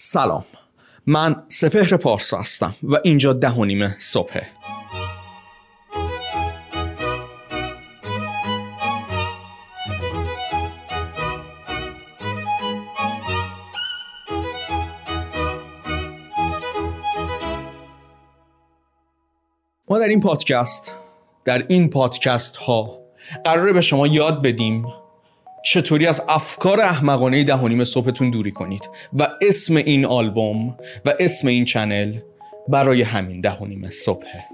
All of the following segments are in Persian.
سلام. من سپهر پارسا هستم و اینجا ده و نیم صبحه. ما در این پادکست در این پادکست ها قراره به شما یاد بدیم چطوری از افکار احمقانه ده صبحتون دوری کنید و اسم این آلبوم و اسم این چنل برای همین ده صبحه.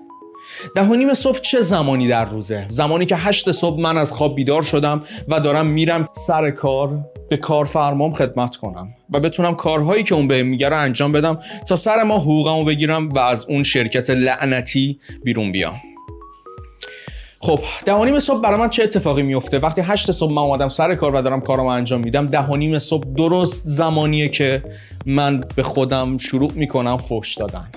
ده صبح چه زمانی در روزه؟ زمانی که هشت صبح من از خواب بیدار شدم و دارم میرم سر کار به کارفرمام خدمت کنم و بتونم کارهایی که اون به میگه انجام بدم تا سر ما حقوقمو بگیرم و از اون شرکت لعنتی بیرون بیام. خب دهانیم صبح برای من چه اتفاقی میفته وقتی هشت صبح من اومدم سر کار و دارم کارم انجام میدم دهانیم صبح درست زمانیه که من به خودم شروع می‌کنم فوش دادن.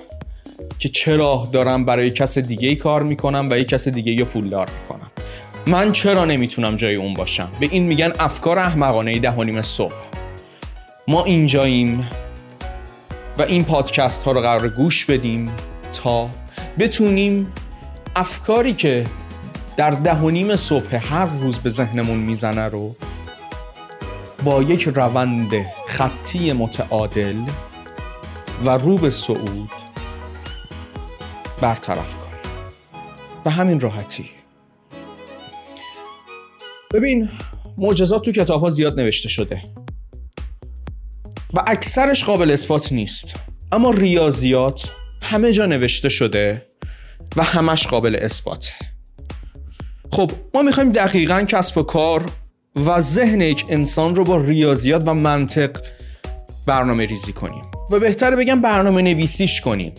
که چرا دارم برای کس دیگه ای کار می‌کنم و یک کس دیگه یا پولدار می‌کنم. من چرا نمی‌تونم جای اون باشم؟ به این میگن افکار احمقانه دهانیم صبح. ما اینجاییم و این پادکست ها رو قرار گوش بدیم تا بتونیم افکاری که در ده و نیم صبح هر روز به ذهنمون می‌زنه رو با یک روند خطی متعادل و رو به صعود برطرف کنیم به همین راحتی. ببین معجزات تو کتاب ها زیاد نوشته شده. و اکثرش قابل اثبات نیست. اما ریاضیات همه جا نوشته شده و همش قابل اثباته. خب ما می‌خوایم دقیقا کسب و کار و ذهن یک انسان رو با ریاضیات و منطق برنامه ریزی کنیم و بهتره بگم برنامه نویسیش کنیم.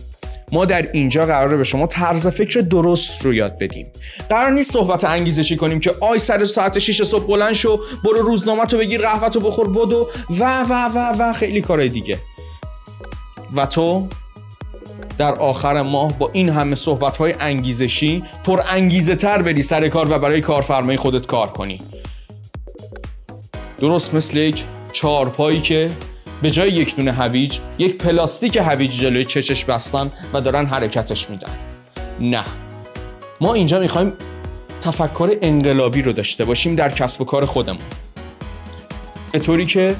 ما در اینجا قراره به شما طرز فکر درست رو یاد بدیم. قرار نیست صحبت انگیزشی کنیم که آی سر ساعت 6 صبح بلند شو برو روزنامه تو بگیر قهوه تو بخور بدو و و و و خیلی کارهای دیگه. و تو؟ در آخر ماه با این همه صحبت های انگیزشی پر انگیزه تر بری سر کار و برای کارفرمای خودت کار کنی. درست مثل یک چارپایی که به جای یک دونه هویج یک پلاستیک هویج جلوی چشش بستن و دارن حرکتش میدن. نه. ما اینجا می‌خوایم تفکر انقلابی رو داشته باشیم در کسب و کار خودمون. به طوری که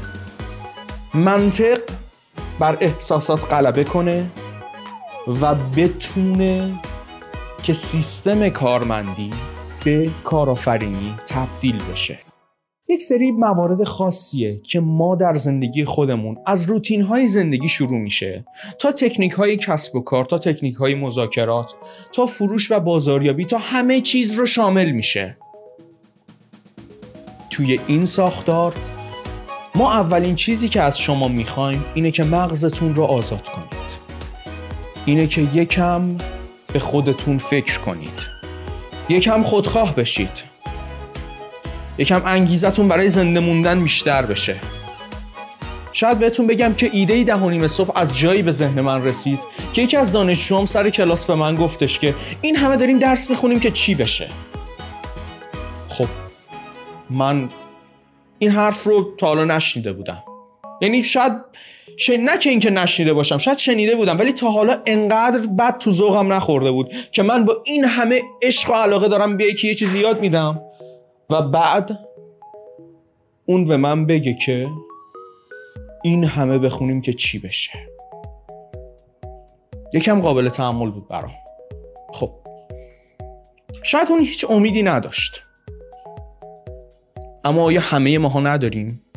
منطق بر احساسات غلبه کنه و بتونه که سیستم کارمندی به کارآفرینی تبدیل بشه. یک سری موارد خاصیه که ما در زندگی خودمون از روتین های زندگی شروع میشه. تا تکنیک های کسب و کار تا تکنیک های مذاکرات تا فروش و بازاریابی تا همه چیز رو شامل میشه. توی این ساختار ما اولین چیزی که از شما می‌خوایم اینه که مغزتون رو آزاد کنید. اینه که یکم به خودتون فکر کنید. یکم خودخواه بشید. یکم انگیزتون برای زنده موندن بیشتر بشه. شاید بهتون بگم که ایده ده و صبح از جایی به ذهن من رسید که یکی از دانشجوام سر کلاس به من گفتش که این همه داریم درس می‌خونیم که چی بشه. خب من این حرف رو تا حالا نشنیده بودم. یعنی شاید نه که اینکه نشنیده باشم شاید شنیده بودم ولی تا حالا انقدر بد تو ذوقم نخورده بود که من با این همه عشق و علاقه دارم به یکی یه چیزی یاد میدم و بعد اون به من بگه که این همه بخونیم که چی بشه. یکم قابل تحمل بود برام. خب. شاید اون هیچ امیدی نداشت. اما آیا همه ماها نداریم؟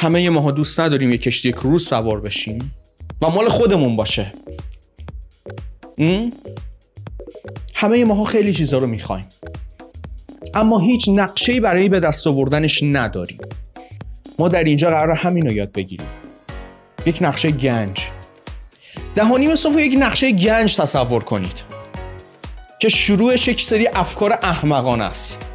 همه ماها دوست نداریم یه کشتی کروز سوار بشیم و مال خودمون باشه. همه ماها خیلی چیزا رو می‌خوایم. اما هیچ نقشه برای به دست آوردنش نداریم. ما در اینجا قرار همین رو یاد بگیریم. یک نقشه گنج. دهانیم صبح یک نقشه گنج تصور کنید که شروعش یک سری افکار احمقانه است.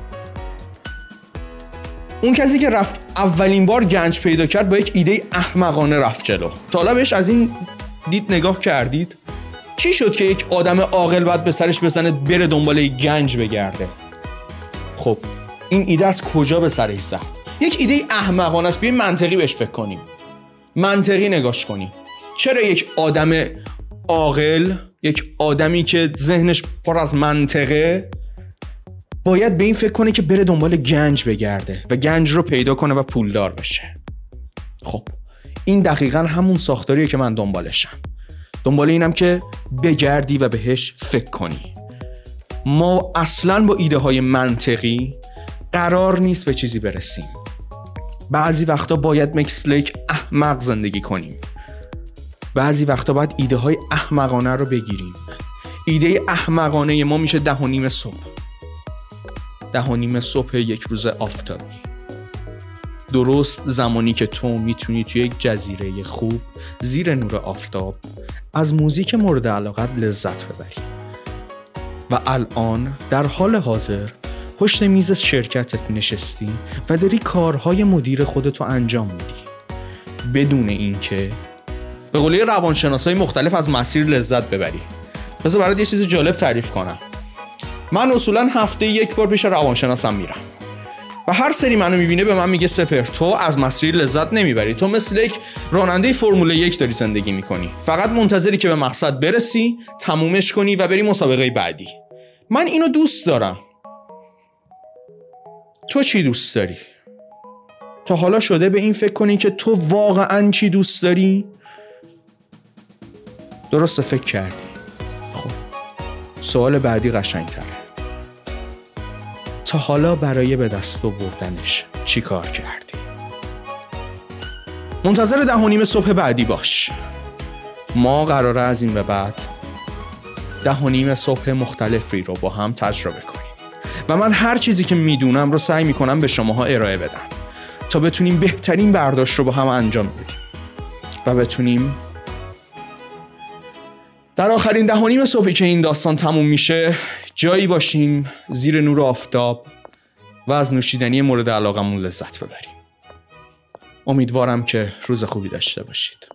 اون کسی که رفت اولین بار گنج پیدا کرد با یک ایده احمقانه رفت جلو. تا بهش از این دید نگاه کردید؟ چی شد که یک آدم عاقل باید به سرش بزنه بره دنبال گنج بگرده؟ خب این ایده از کجا به سرش زد یک ایده احمقانه است بیاین منطقی بهش فکر کنیم. منطقی نگاش کنیم. چرا یک آدم عاقل یک آدمی که ذهنش پر از منطقه باید به این فکر کنه که بره دنبال گنج بگرده و گنج رو پیدا کنه و پولدار بشه. خب این دقیقا همون ساختاریه که من دنبالشم. دنبال اینم که بگردی و بهش فکر کنی. ما اصلا با ایده های منطقی قرار نیست به چیزی برسیم. بعضی وقتا باید مکسلیک احمق زندگی کنیم. بعضی وقتا باید ایده های احمقانه رو بگیریم. ایده احمقانه ما میشه ده و نیم صبح. ده و نیم صبح یک روز آفتابی. درست زمانی که تو می‌تونی توی یک جزیره خوب زیر نور آفتاب از موزیک مورد علاقت لذت ببری. و الان در حال حاضر پشت میز شرکتت نشستی و داری کارهای مدیر خودتو انجام میدی. بدون اینکه به قوله روانشناسای مختلف از مسیر لذت ببری. بذار برات یه چیز جالب تعریف کنم. من اصولا هفته یک بار پیش روانشناسم میرم. و هر سری منو می‌بینه به من میگه سپر تو از مسیر لذت نمی‌بری. تو مثل یک راننده فرمول یک داری زندگی می‌کنی. فقط منتظری که به مقصد برسی تمومش کنی و بری مسابقه بعدی. من اینو دوست دارم. تو چی دوست داری؟ تا حالا شده به این فکر کنی که تو واقعا چی دوست داری؟ درست فکر کردی. سوال بعدی قشنگتره تا حالا برای به دست آوردنش چی کار کردی؟ منتظر ده و صبح بعدی باش. ما قراره از این به بعد ده و نیم صبح مختلفی رو با هم تجربه کنیم. و من هر چیزی که می‌دونم رو سعی می‌کنم به شماها ارائه بدم. تا بتونیم بهترین برداشت رو با هم انجام بدیم. و بتونیم در آخرین ده نیم صبحی که این داستان تموم میشه جایی باشیم زیر نور آفتاب و از نوشیدنی مورد علاقمون لذت ببریم. امیدوارم که روز خوبی داشته باشید.